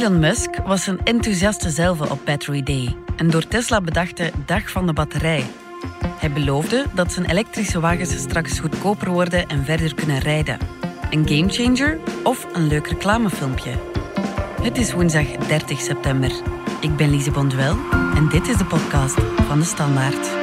Elon Musk was een enthousiaste zelf op Battery Day, een door Tesla bedachte dag van de batterij. Hij beloofde dat zijn elektrische wagens straks goedkoper worden en verder kunnen rijden. Een gamechanger of een leuk reclamefilmpje? Het is woensdag 30 september. Ik ben Lise Bonduel en dit is de podcast van de Standaard.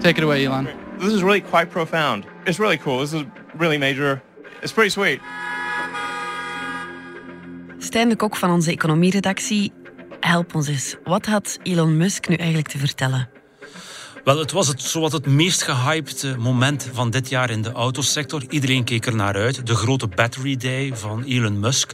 Take it away, Elon. This is really quite profound. It's really cool. This is really major. It's pretty sweet. Stijn de Kok van onze economieredactie, help ons eens. Wat had Elon Musk nu eigenlijk te vertellen? Wel, het was het, zowat het meest gehypte moment van dit jaar in de autosector. Iedereen keek er naar uit. De grote Battery Day van Elon Musk.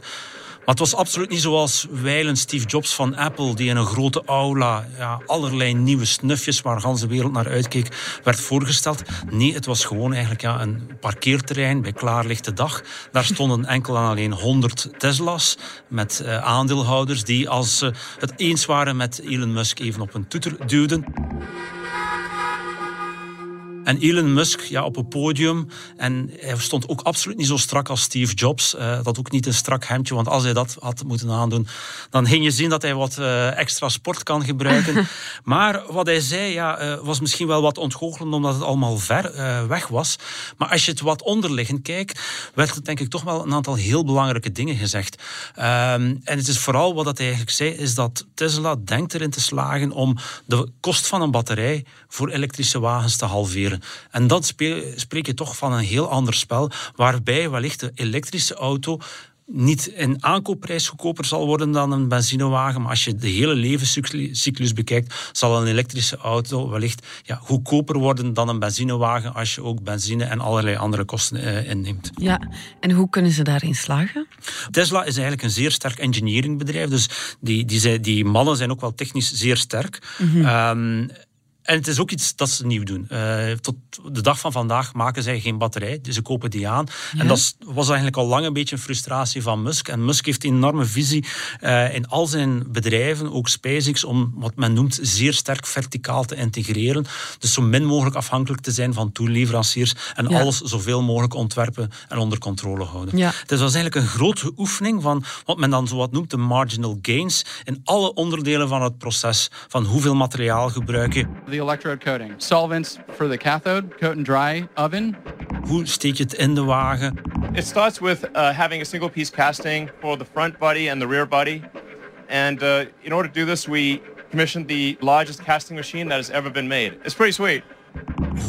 Maar het was absoluut niet zoals wijlen Steve Jobs van Apple, die in een grote aula ja, allerlei nieuwe snufjes waar de hele wereld naar uitkeek, werd voorgesteld. Nee, het was gewoon eigenlijk ja, een parkeerterrein bij klaarlichte dag. Daar stonden enkel en alleen 100 Tesla's met uh, aandeelhouders die, als ze het eens waren met Elon Musk, even op een toeter duwden. En Elon Musk ja, op een podium. En hij stond ook absoluut niet zo strak als Steve Jobs. Uh, dat ook niet een strak hemdje, want als hij dat had moeten aandoen, dan ging je zien dat hij wat uh, extra sport kan gebruiken. maar wat hij zei ja, uh, was misschien wel wat ontgoochelend, omdat het allemaal ver weg was. Maar als je het wat onderliggend kijkt, werd het denk ik toch wel een aantal heel belangrijke dingen gezegd. Um, en het is vooral wat hij eigenlijk zei, is dat Tesla denkt erin te slagen om de kost van een batterij voor elektrische wagens te halveren. En dan spreek je toch van een heel ander spel, waarbij wellicht de elektrische auto niet in aankoopprijs goedkoper zal worden dan een benzinewagen. Maar als je de hele levenscyclus bekijkt, zal een elektrische auto wellicht ja, goedkoper worden dan een benzinewagen als je ook benzine en allerlei andere kosten uh, inneemt. Ja, en hoe kunnen ze daarin slagen? Tesla is eigenlijk een zeer sterk engineeringbedrijf. Dus die, die, die mannen zijn ook wel technisch zeer sterk. Mm -hmm. um, en het is ook iets dat ze nieuw doen. Uh, tot de dag van vandaag maken zij geen batterij, dus ze kopen die aan. Ja. En dat was eigenlijk al lang een beetje een frustratie van Musk. En Musk heeft een enorme visie uh, in al zijn bedrijven, ook SpaceX, om wat men noemt zeer sterk verticaal te integreren. Dus zo min mogelijk afhankelijk te zijn van toeleveranciers en ja. alles zoveel mogelijk ontwerpen en onder controle houden. Ja. Dus dat was eigenlijk een grote oefening van wat men dan zo wat noemt de marginal gains in alle onderdelen van het proces. Van hoeveel materiaal gebruik je the electrode coating. Solvents for the cathode, coat and dry oven. Hoe steek je het in de wagen? It starts with uh, having a single piece casting for the front body and the rear body. And uh, in order to do this, we commissioned the largest casting machine that has ever been made. It's pretty sweet.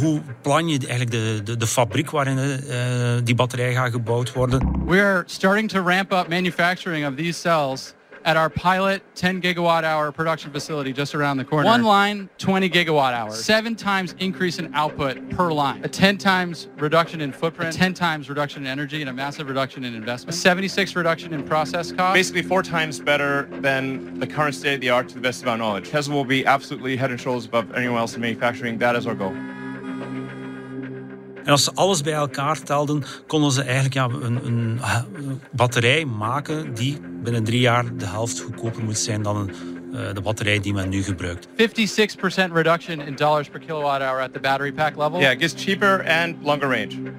Hoe plan je eigenlijk de, de, de fabriek waarin uh, die batterij gaat gebouwd worden? We are starting to ramp up manufacturing of these cells at our pilot 10 gigawatt hour production facility just around the corner. One line, 20 gigawatt hours. Seven times increase in output per line. A 10 times reduction in footprint, a 10 times reduction in energy, and a massive reduction in investment. A 76 reduction in process cost. Basically four times better than the current state of the art to the best of our knowledge. Tesla will be absolutely head and shoulders above anyone else in manufacturing. That is our goal. En als ze alles bij elkaar telden, konden ze eigenlijk ja, een, een, batterij maken die binnen drie jaar de helft goedkoper moet zijn dan een, uh, de batterij die men nu gebruikt. 56% reduction in dollars per kilowatt hour at the battery pack level. Yeah, it gets cheaper and longer range.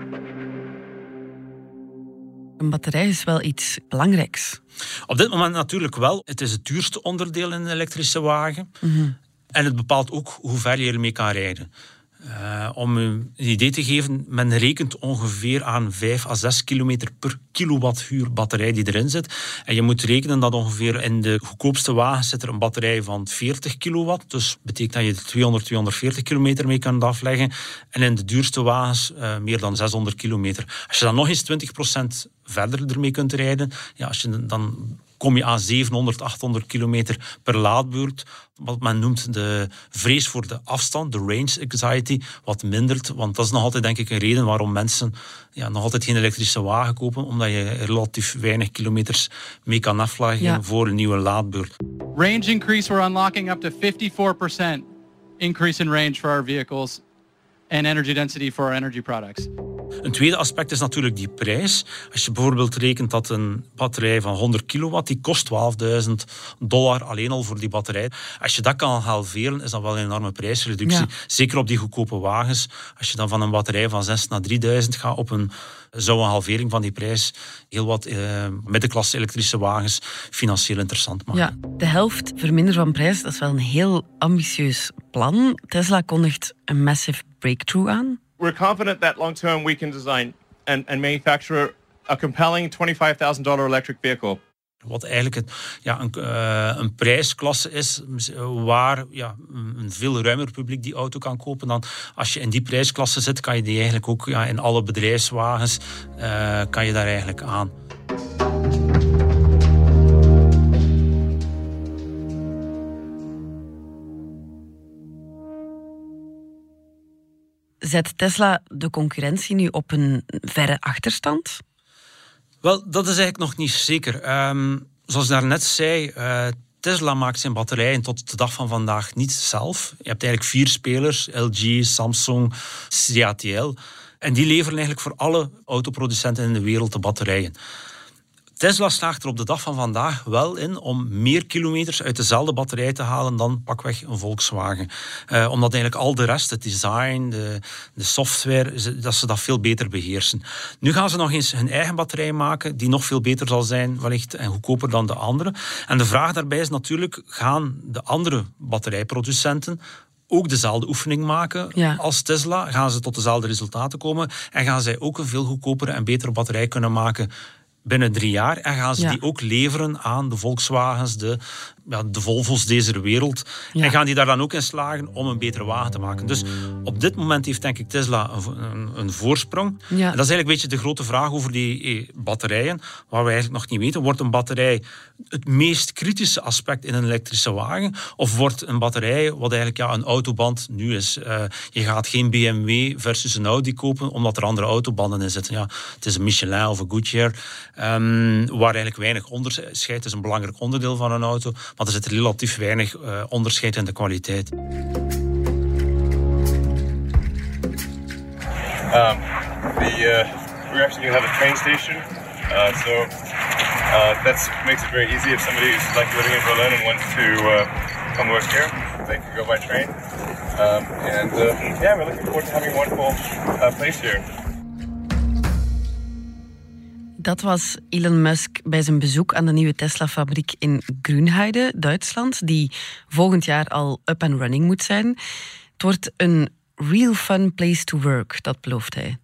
Een batterij is wel iets belangrijks. Op dit moment natuurlijk wel. Het is het duurste onderdeel in een elektrische wagen. Mm -hmm. En het bepaalt ook hoe ver je ermee kan rijden. Uh, om een idee te geven, men rekent ongeveer aan 5 à 6 kilometer per kilowattuur batterij die erin zit. En je moet rekenen dat ongeveer in de goedkoopste wagens zit er een batterij van 40 kilowatt. Dus betekent dat je 200, 240 kilometer mee kan afleggen. En in de duurste wagens uh, meer dan 600 kilometer. Als je dan nog eens 20% verder ermee kunt rijden, ja, als je dan kom je aan 700, 800 kilometer per laadbeurt. Wat men noemt de vrees voor de afstand, de range anxiety, wat mindert. Want dat is nog altijd denk ik een reden waarom mensen ja, nog altijd geen elektrische wagen kopen. Omdat je relatief weinig kilometers mee kan afleggen ja. voor een nieuwe laadbeurt. Range increase, we're unlocking up to 54% increase in range for our vehicles and energy density for our energy products. Een tweede aspect is natuurlijk die prijs. Als je bijvoorbeeld rekent dat een batterij van 100 kilowatt, die kost 12.000 dollar alleen al voor die batterij. Als je dat kan halveren, is dat wel een enorme prijsreductie. Zeker op die goedkope wagens. Als je dan van een batterij van 6 naar 3000 gaat op een zou een halvering van die prijs heel wat eh, middenklasse elektrische wagens financieel interessant maken. Ja, de helft verminderen van prijs, dat is wel een heel ambitieus plan. Tesla kondigt een massive breakthrough aan. We're confident that long term we can design and, manufacture a compelling $25,000 electric vehicle. Wat eigenlijk een, ja, een, uh, een, prijsklasse is waar ja, een veel ruimer publiek die auto kan kopen. Dan als je in die prijsklasse zit, kan je die eigenlijk ook ja, in alle bedrijfswagens uh, kan je daar eigenlijk aan. Zet Tesla de concurrentie nu op een verre achterstand? Wel, dat is eigenlijk nog niet zeker. Um, zoals ik daarnet zei, uh, Tesla maakt zijn batterijen tot de dag van vandaag niet zelf. Je hebt eigenlijk vier spelers, LG, Samsung, CATL. En die leveren eigenlijk voor alle autoproducenten in de wereld de batterijen. Tesla slaagt er op de dag van vandaag wel in om meer kilometers uit dezelfde batterij te halen dan pakweg een Volkswagen. Uh, omdat eigenlijk al de rest, het design, de, de software, dat ze dat veel beter beheersen. Nu gaan ze nog eens hun eigen batterij maken, die nog veel beter zal zijn, wellicht en goedkoper dan de andere. En de vraag daarbij is natuurlijk, gaan de andere batterijproducenten ook dezelfde oefening maken als Tesla? Gaan ze tot dezelfde resultaten komen? En gaan zij ook een veel goedkopere en betere batterij kunnen maken binnen drie jaar. En gaan ze die ook leveren aan de Volkswagens, de, ja, de Volvo's deze wereld. En gaan die daar dan ook in slagen om een betere wagen te maken. Dus op dit moment heeft denk ik Tesla een, een, een voorsprong. En dat is eigenlijk een beetje de grote vraag over die eh, batterijen. Waar we eigenlijk nog niet weten. Wordt een batterij het meest kritische aspect in een elektrische wagen? Of wordt een batterij, wat eigenlijk ja, een autoband nu is. Uh, je gaat geen BMW versus een Audi kopen, omdat er andere autobanden in zitten. Ja, het is een Michelin of een Goodyear. Um, waar eigenlijk weinig onderscheid is. Een belangrijk onderdeel van een auto. Maar er zit relatief weinig uh, onderscheid in de kwaliteit. Um, the, uh, we're actually have a train station. Uh, so uh, that makes it very easy if somebody is like living in Berlin and wants to uh, come work here, they can go by train. Um, and uh, yeah, we're looking forward to having a wonderful uh, place here. Dat was Elon Musk bij zijn bezoek aan de nieuwe Tesla-fabriek in Grünheide, Duitsland, die volgend jaar al up and running moet zijn. Het wordt een real fun place to work, dat belooft hij.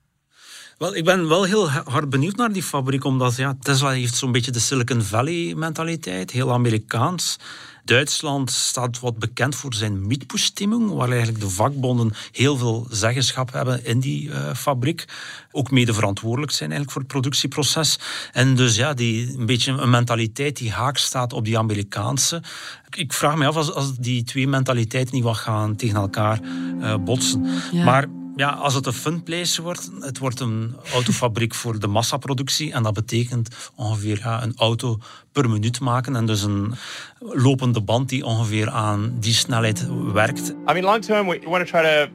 Wel, ik ben wel heel hard benieuwd naar die fabriek, omdat ja, Tesla heeft zo'n beetje de Silicon Valley mentaliteit, heel Amerikaans. Duitsland staat wat bekend voor zijn mietbestimming, waar eigenlijk de vakbonden heel veel zeggenschap hebben in die uh, fabriek. Ook mede verantwoordelijk zijn eigenlijk voor het productieproces. En dus ja, die, een beetje een mentaliteit die haak staat op die Amerikaanse. Ik vraag me af als, als die twee mentaliteiten niet wat gaan tegen elkaar uh, botsen. Ja. Maar ja, als het een funplace wordt, het wordt een autofabriek voor de massaproductie. En dat betekent ongeveer een auto per minuut maken. En dus een lopende band die ongeveer aan die snelheid werkt. I mean, long term, we want to try to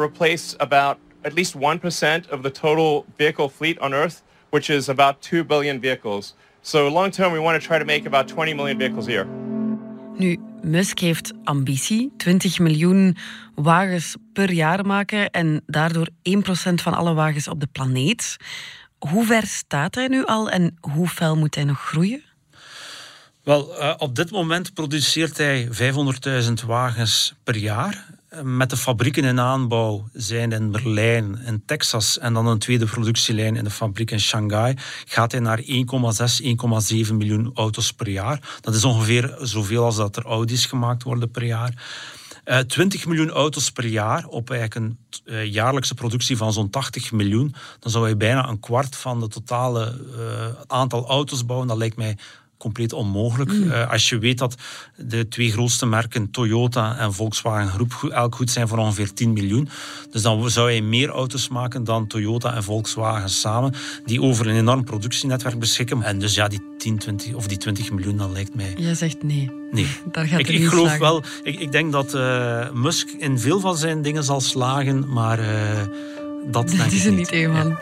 replace about at least 1% of the total vehicle fleet on Earth, which is about 2 billion vehicles. So long term, we want to try to make about 20 million vehicles a year. Nu, Musk heeft ambitie, 20 miljoen wagens per jaar maken en daardoor 1% van alle wagens op de planeet. Hoe ver staat hij nu al en hoe fel moet hij nog groeien? Wel, uh, op dit moment produceert hij 500.000 wagens per jaar. Met de fabrieken in aanbouw zijn in Berlijn, in Texas en dan een tweede productielijn in de fabriek in Shanghai, gaat hij naar 1,6, 1,7 miljoen auto's per jaar. Dat is ongeveer zoveel als dat er Audi's gemaakt worden per jaar. Uh, eh, 20 miljoen auto's per jaar op eigenlijk een uh, jaarlijkse productie van zo'n 80 miljoen. Dan zou je bijna een kwart van het totale uh, aantal auto's bouwen. Dat lijkt mij compleet onmogelijk. Mm. Uh, als je weet dat de twee grootste merken, Toyota en Volkswagen Groep, elk goed zijn voor ongeveer 10 miljoen. Dus dan zou je meer auto's maken dan Toyota en Volkswagen samen, die over een enorm productienetwerk beschikken. En dus ja, die 10, 20 of die 20 miljoen, dat lijkt mij. Jij zegt nee. Nee. Daar gaat ik, ik geloof wel, ik, ik denk dat uh, Musk in veel van zijn dingen zal slagen, maar. Uh, dat denk is ik niet, Eman. Nu,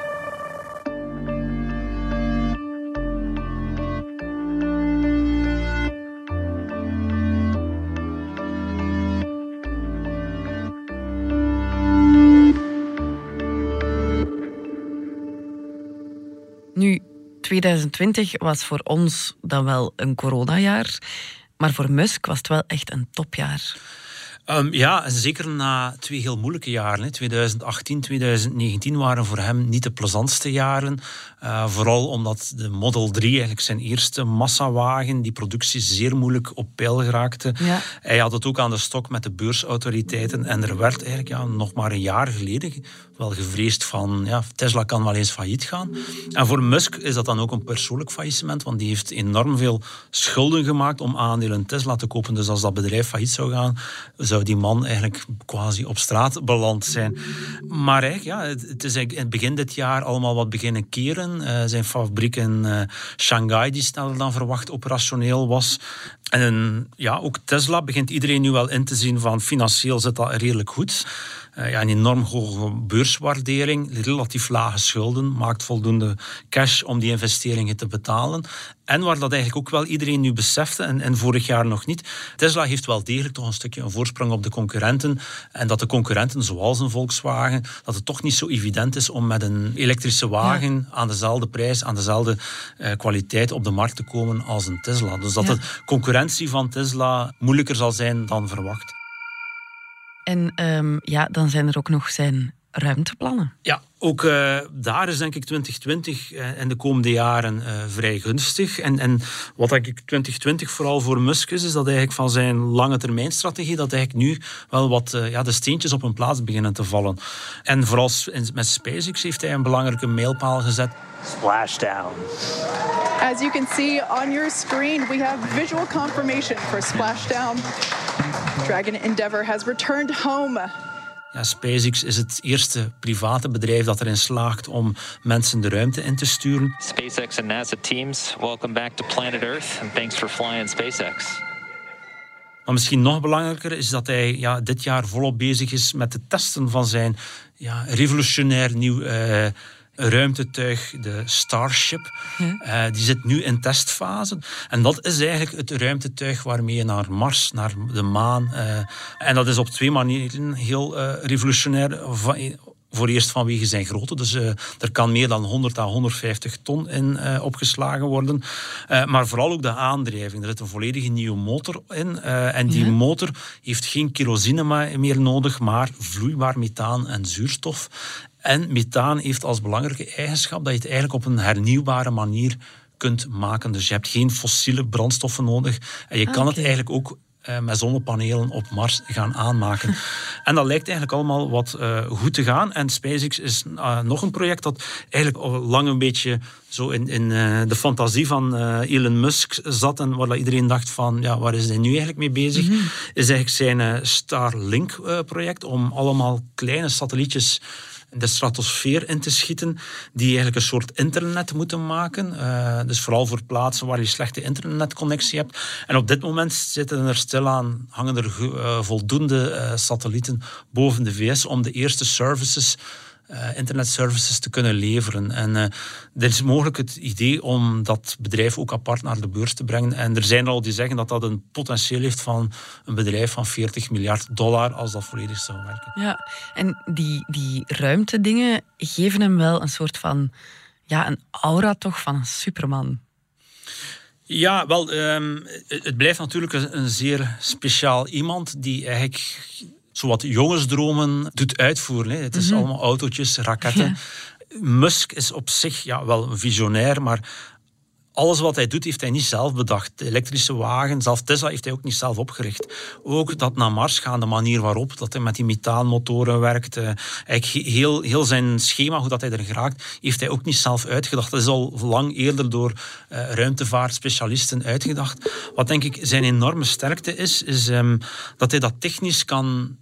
2020 was voor ons dan wel een coronajaar, maar voor Musk was het wel echt een topjaar. Um, ja, zeker na twee heel moeilijke jaren. Hè. 2018, 2019 waren voor hem niet de plezantste jaren. Uh, vooral omdat de Model 3, eigenlijk zijn eerste massawagen, die productie zeer moeilijk op peil geraakte. Ja. Hij had het ook aan de stok met de beursautoriteiten. En er werd eigenlijk ja, nog maar een jaar geleden wel gevreesd van ja, Tesla kan wel eens failliet gaan. En voor Musk is dat dan ook een persoonlijk faillissement, want die heeft enorm veel schulden gemaakt om aandelen Tesla te kopen. Dus als dat bedrijf failliet zou gaan, zou die man eigenlijk quasi op straat beland zijn. Maar ja, het is in het begin dit jaar allemaal wat beginnen keren. Uh, zijn fabriek in uh, Shanghai, die sneller dan verwacht operationeel was. En ja, ook Tesla begint iedereen nu wel in te zien van financieel zit dat redelijk goed. Uh, ja, een enorm hoge beurswaardering, relatief lage schulden, maakt voldoende cash om die investeringen te betalen. En waar dat eigenlijk ook wel iedereen nu besefte, en, en vorig jaar nog niet, Tesla heeft wel degelijk toch een stukje een voorsprong op de concurrenten. En dat de concurrenten, zoals een Volkswagen, dat het toch niet zo evident is om met een elektrische wagen aan dezelfde prijs, aan dezelfde uh, kwaliteit op de markt te komen als een Tesla. Dus dat ja. de concurrentie van Tesla moeilijker zal zijn dan verwacht. En um, ja, dan zijn er ook nog zijn ruimteplannen. Ja, ook uh, daar is denk ik 2020 uh, en de komende jaren uh, vrij gunstig. En, en wat denk ik 2020 vooral voor Musk is, is dat eigenlijk van zijn lange termijn strategie, dat eigenlijk nu wel wat ja, de steentjes op hun plaats beginnen te vallen. En vooral met SpaceX heeft hij een belangrijke mijlpaal gezet. Splashdown. As you can see on your screen, we have visual confirmation for Splashdown. Dragon Endeavour has returned home. Ja, SpaceX is het eerste private bedrijf dat erin slaagt om mensen de ruimte in te sturen. SpaceX and NASA teams, welcome back to planet Earth and thanks for flying SpaceX. Maar misschien nog belangrijker is dat hij ja, dit jaar volop bezig is met het testen van zijn ja, revolutionair nieuw uh, ruimtetuig, de Starship. Ja. Uh, die zit nu in testfase. En dat is eigenlijk het ruimtetuig waarmee je naar Mars, naar de maan. Uh, en dat is op twee manieren heel uh, revolutionair. Voor eerst vanwege zijn grootte. Dus uh, er kan meer dan 100 à 150 ton in uh, opgeslagen worden. Uh, maar vooral ook de aandrijving. Er zit een volledige nieuwe motor in. en die ja. motor heeft geen kerosine meer nodig, maar vloeibaar methaan en zuurstof. En methaan heeft als belangrijke eigenschap dat je het eigenlijk op een hernieuwbare manier kunt maken. Dus je hebt geen fossiele brandstoffen nodig. En je kan okay. het eigenlijk ook uh, met zonnepanelen op Mars gaan aanmaken. en dat lijkt eigenlijk allemaal wat uh, goed te gaan. En SpaceX is uh, nog een project dat eigenlijk al lang een beetje zo in, in de fantasie van Elon Musk zat. En waar iedereen dacht van, ja, waar is hij nu eigenlijk mee bezig? Mm -hmm. Is eigenlijk zijn Starlink-project om allemaal kleine satellietjes de stratosfeer in te schieten, die eigenlijk een soort internet moeten maken. Uh, dus vooral voor plaatsen waar je slechte internetconnectie hebt. En op dit moment zitten er stilaan, hangen er uh, voldoende uh, satellieten boven de VS om de eerste services uh, internetservices te kunnen leveren. En uh, er is mogelijk het idee om dat bedrijf ook apart naar de beurs te brengen. En er zijn al die zeggen dat dat een potentieel heeft van een bedrijf van 40 miljard dollar als dat volledig zou werken. Ja, en die, die ruimtedingen geven hem wel een soort van ja, een aura toch van een superman. Ja, wel, um, het blijft natuurlijk een, een zeer speciaal iemand die eigenlijk zowat jongensdromen doet uitvoeren. Hè. Het is mm -hmm. allemaal autootjes, raketten. Ja. Musk is op zich ja, wel een visionair, maar alles wat hij doet, heeft hij niet zelf bedacht. De elektrische wagen, zelf Tesla, heeft hij ook niet zelf opgericht. Ook dat naar Mars gaan, de manier waarop dat hij met die methaanmotoren werkt. Uh, eigenlijk heel, heel zijn schema, hoe dat hij er geraakt, heeft hij ook niet zelf uitgedacht. Dat is al lang eerder door uh, ruimtevaartspecialisten uitgedacht. Wat denk ik zijn enorme sterkte is, is um, dat hij dat technisch kan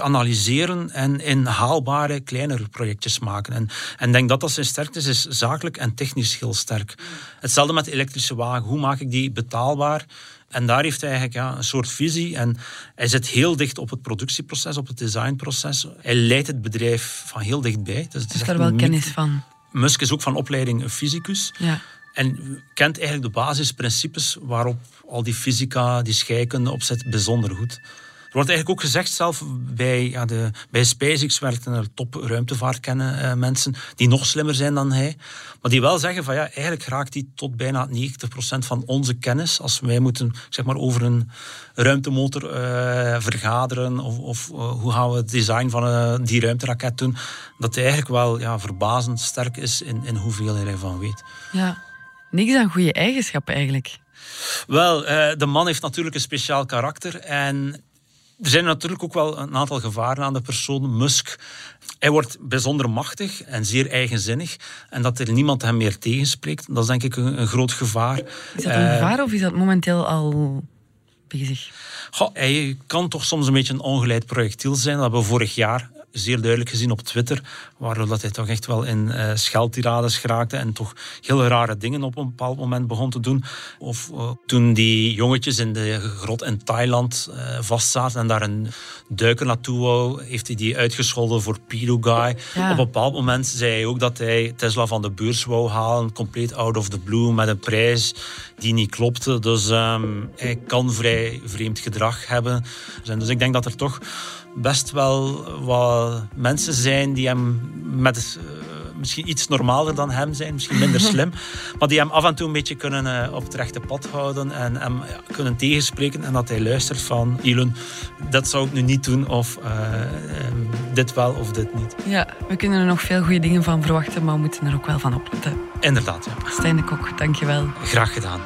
analyseren en in haalbare, kleinere projectjes maken. En, en denk dat dat zijn sterkte is, is zakelijk en technisch heel sterk. Hetzelfde met elektrische wagen. Hoe maak ik die betaalbaar? En daar heeft hij eigenlijk ja, een soort visie. En hij zit heel dicht op het productieproces, op het designproces. Hij leidt het bedrijf van heel dichtbij. Dus het is daar wel kennis van. Musk is ook van opleiding een fysicus. Ja. En kent eigenlijk de basisprincipes waarop al die fysica, die scheikunde opzet, bijzonder goed. Er wordt eigenlijk ook gezegd, zelf bij, ja, de, bij SpaceX werken er top ruimtevaartkennen uh, mensen die nog slimmer zijn dan hij. Maar die wel zeggen van ja, eigenlijk raakt hij tot bijna 90% van onze kennis. Als wij moeten zeg maar, over een ruimtemotor uh, vergaderen of, of uh, hoe gaan we het design van die ruimteraket doen. Dat hij eigenlijk wel ja, verbazend sterk is in, in hoeveel hij ervan weet. Ja, niks aan goede eigenschappen eigenlijk. Wel, de man heeft natuurlijk een speciaal karakter en er zijn natuurlijk ook wel een aantal gevaren aan de persoon. Musk, hij wordt bijzonder machtig en zeer eigenzinnig. En dat er niemand hem meer tegenspreekt, dat is denk ik een, een groot gevaar. Is dat een uh, gevaar of is dat momenteel al bezig? Goh, hij kan toch soms een beetje een ongeleid projectiel zijn. Dat hebben we vorig jaar zeer duidelijk gezien op Twitter, waardoor dat hij toch echt wel in uh, scheldtirades geraakte en toch heel rare dingen op een bepaald moment begon te doen. Of uh, toen die jongetjes in de grot in Thailand uh, vastzaten en daar een duiker naartoe wou, heeft hij die uitgescholden voor Pedo Guy. Ja. Op een bepaald moment zei hij ook dat hij Tesla van de beurs wou halen, compleet out of the blue, met een prijs die niet klopte. Dus um, hij kan vrij vreemd gedrag hebben. Dus ik denk dat er toch best wel wat mensen zijn die hem met uh, misschien iets normaler dan hem zijn, misschien minder slim, maar die hem af en toe een beetje kunnen uh, op het rechte pad houden en hem ja, kunnen tegenspreken en dat hij luistert van Elon, dat zou ik nu niet doen of uh, um, dit wel of dit niet. Ja, we kunnen er nog veel goede dingen van verwachten, maar we moeten er ook wel van opletten. Inderdaad, ja. Stijn de Kok, dankjewel. Graag gedaan.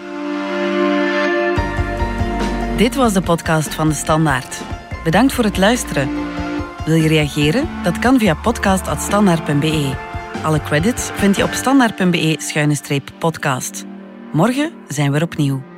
Dit was de podcast van De Standaard. Bedankt voor het luisteren. Wil je reageren? Dat kan via podcast.standaard.be. Alle credits vind je op standaard.be-podcast. Morgen zijn we er opnieuw.